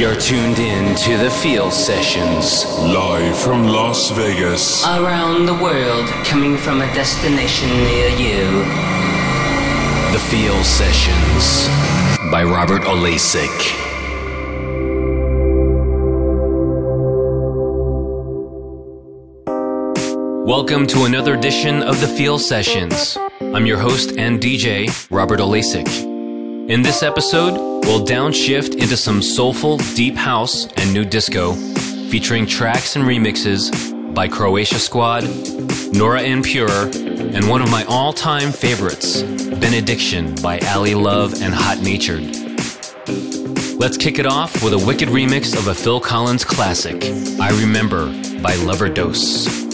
You're tuned in to the Feel Sessions. Live from Las Vegas. Around the world, coming from a destination near you. The Feel Sessions by Robert Olasik. Welcome to another edition of the Feel Sessions. I'm your host and DJ, Robert Olasik. In this episode, we'll downshift into some soulful deep house and new disco, featuring tracks and remixes by Croatia Squad, Nora En Pure, and one of my all time favorites, Benediction by Ali Love and Hot Natured. Let's kick it off with a wicked remix of a Phil Collins classic, I Remember by LOVERDOSE.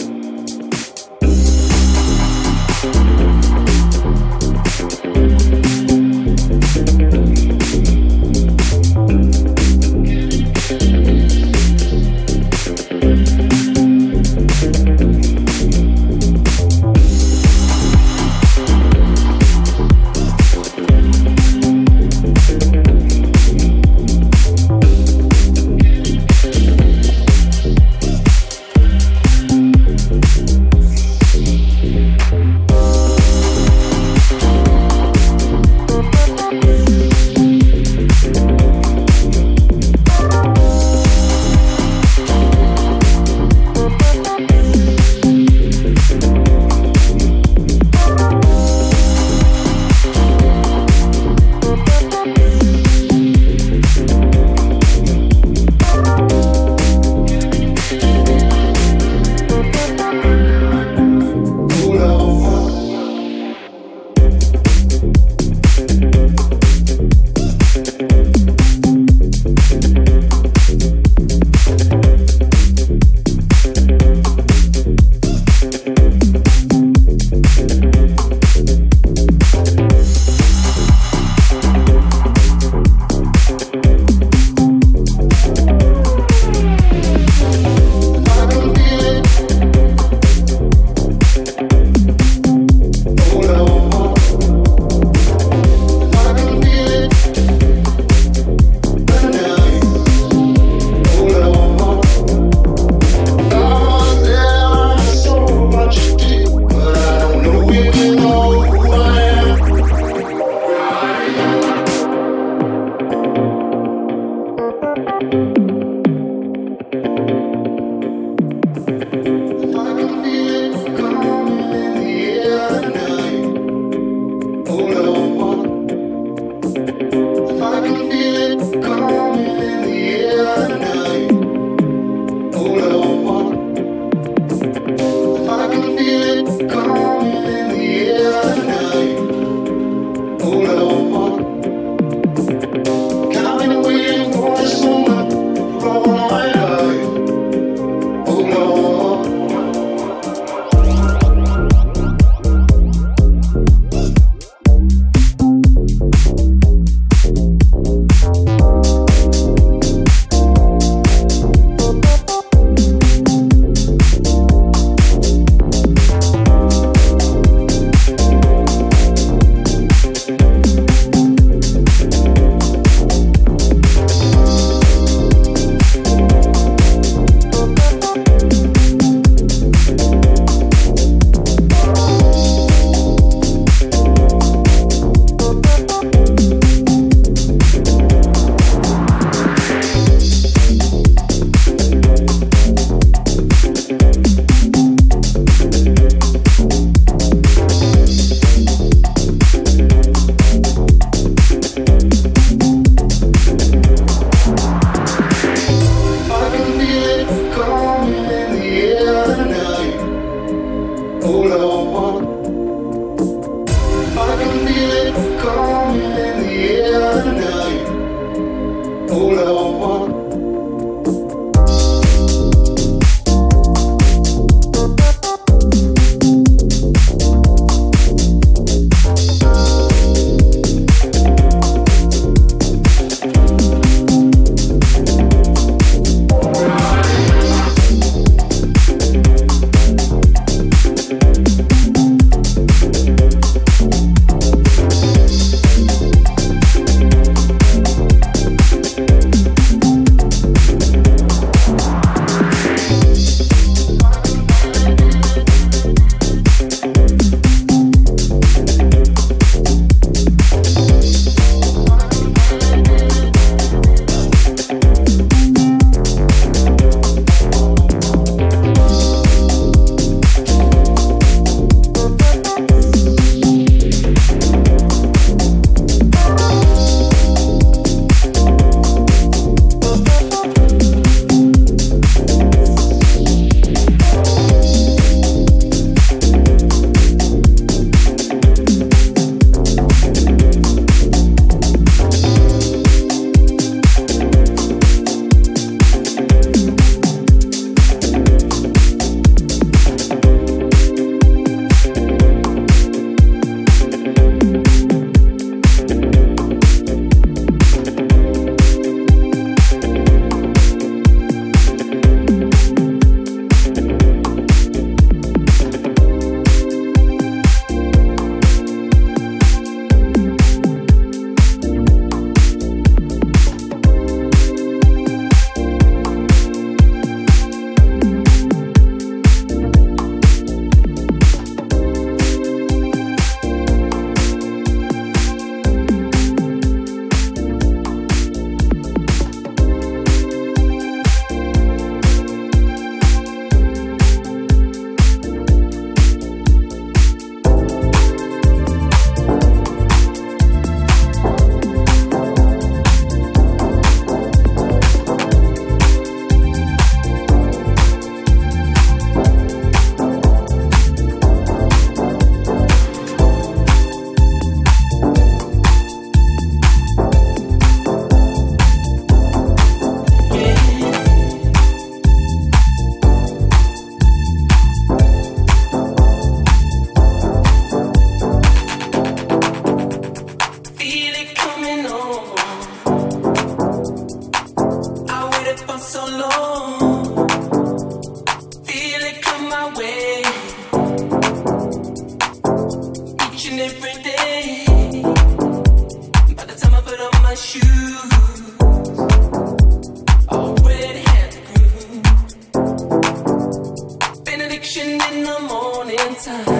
time.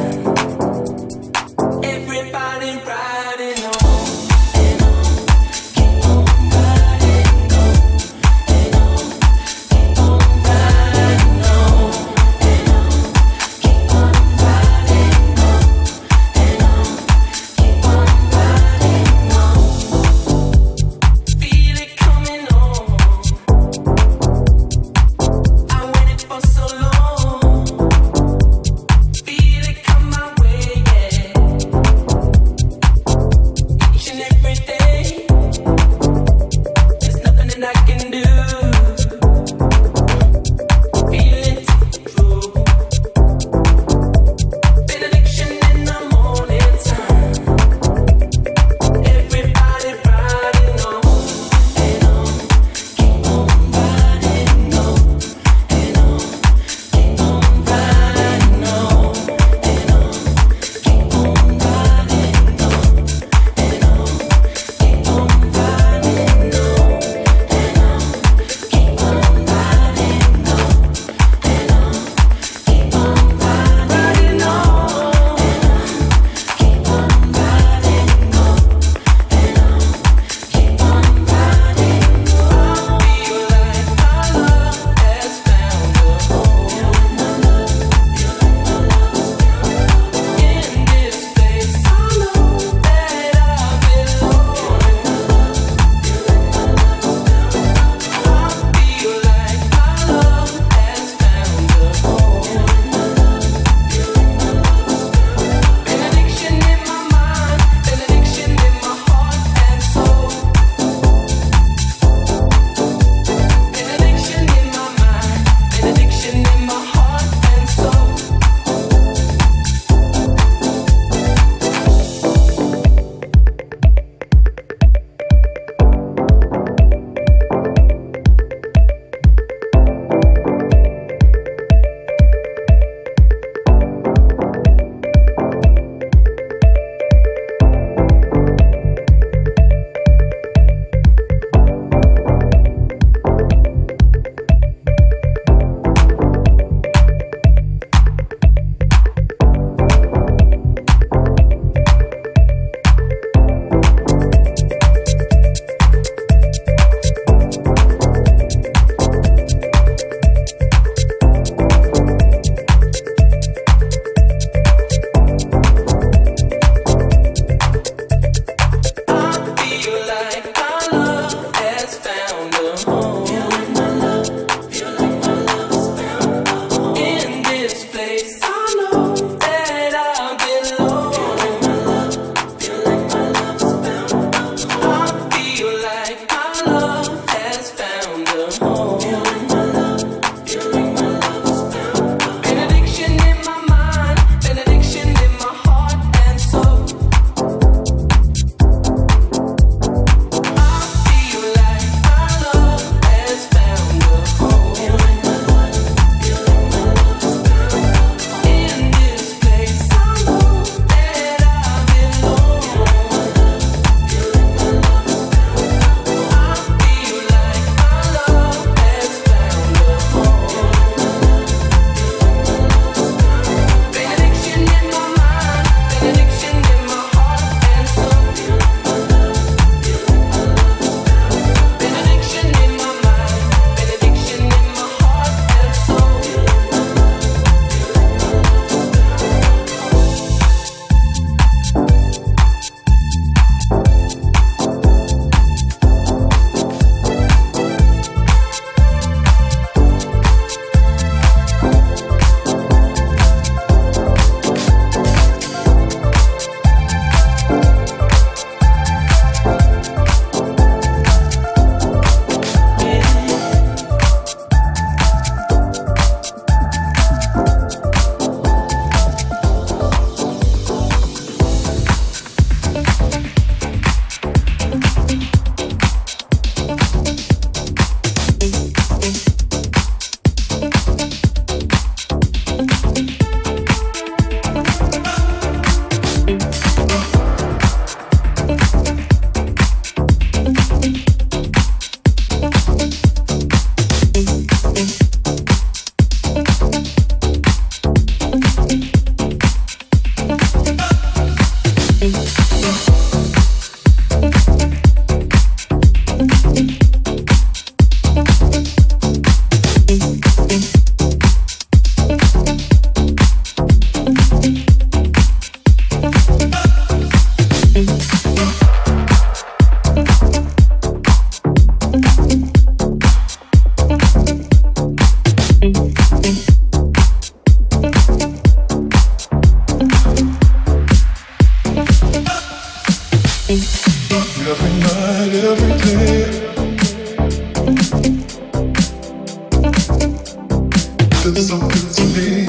So good to me.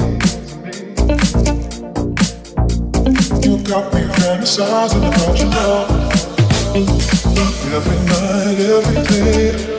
You got me fantasizing about. Every night, every day.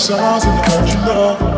me fantasizing about your love.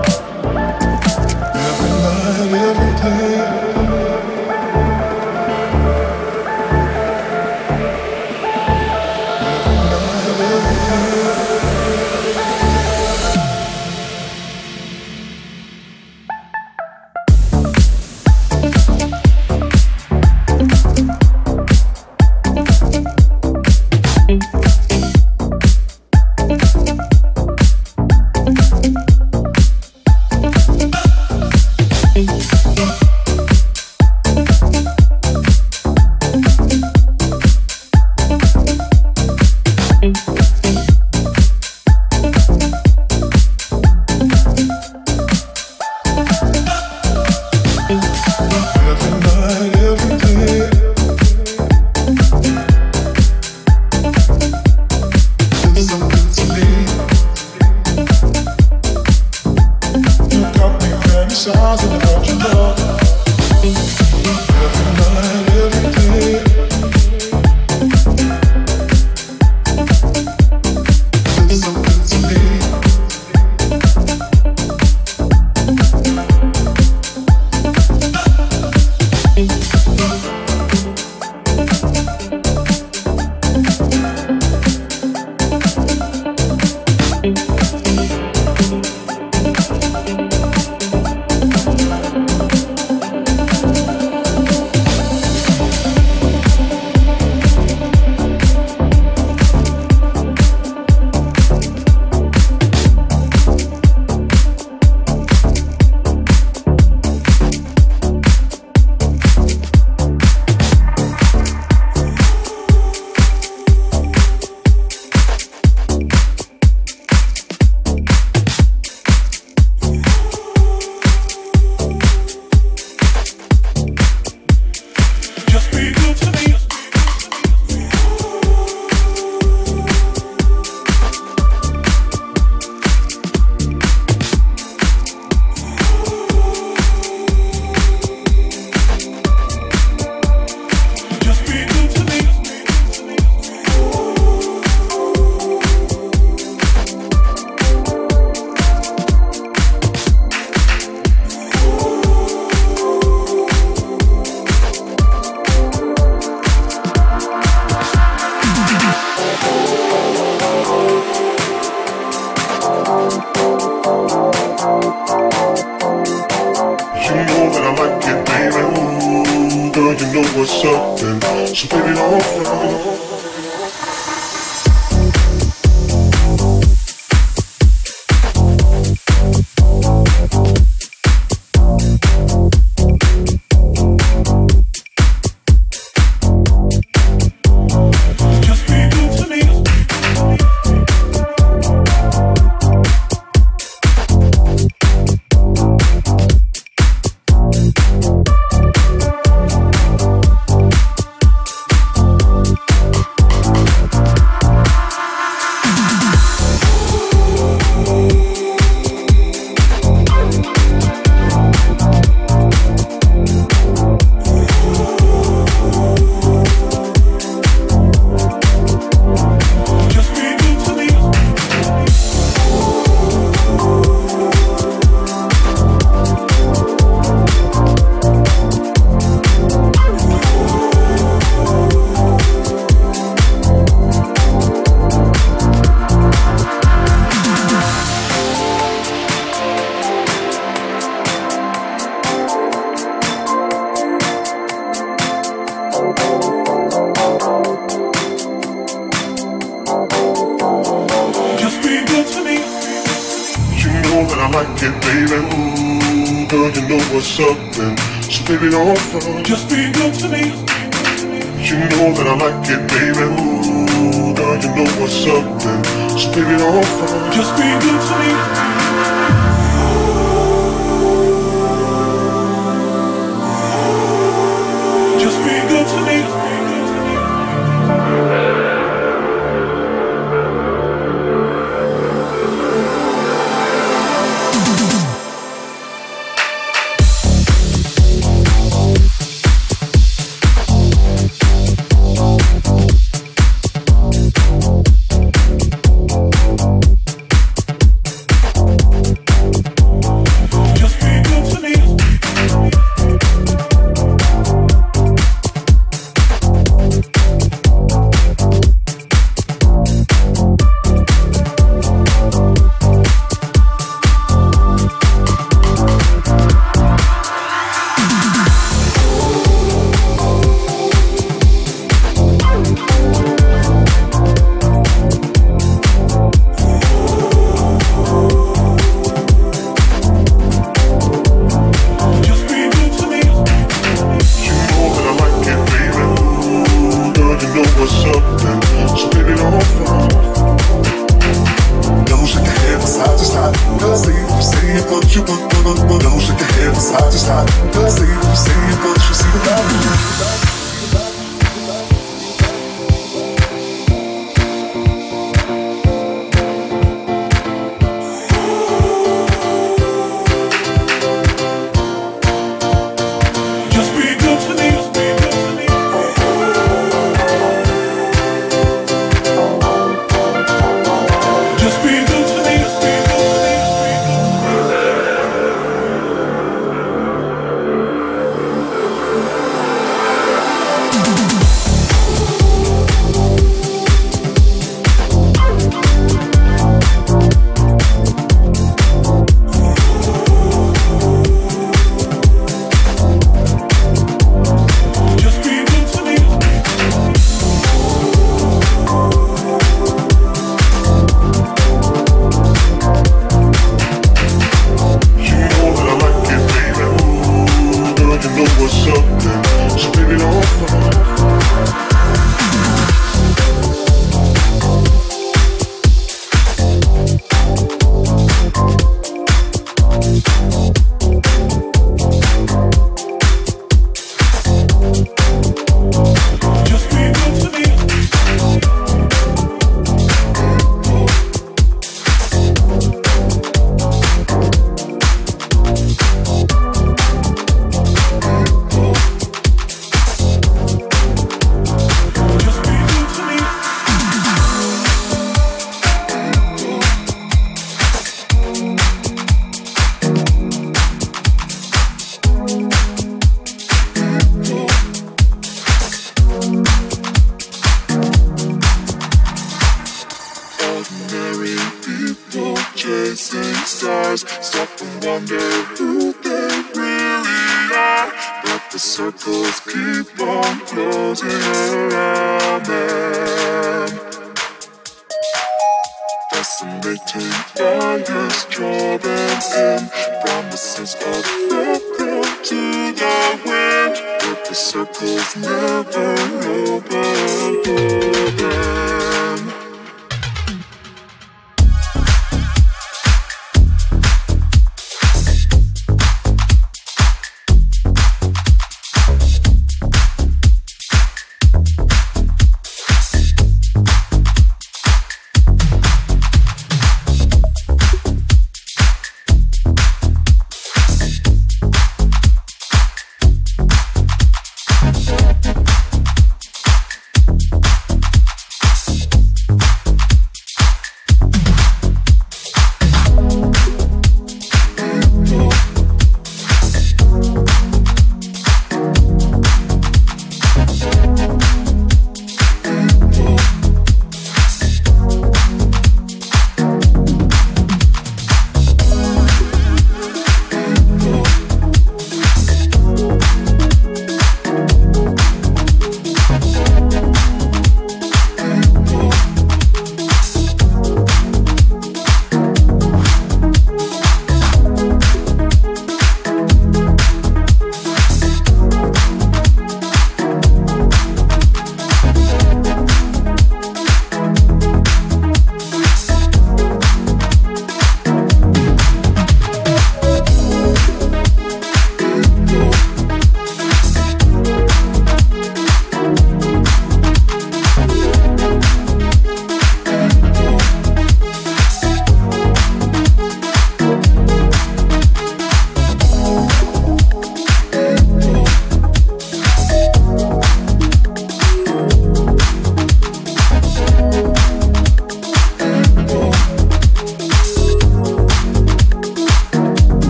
Stars. Stop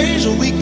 days a week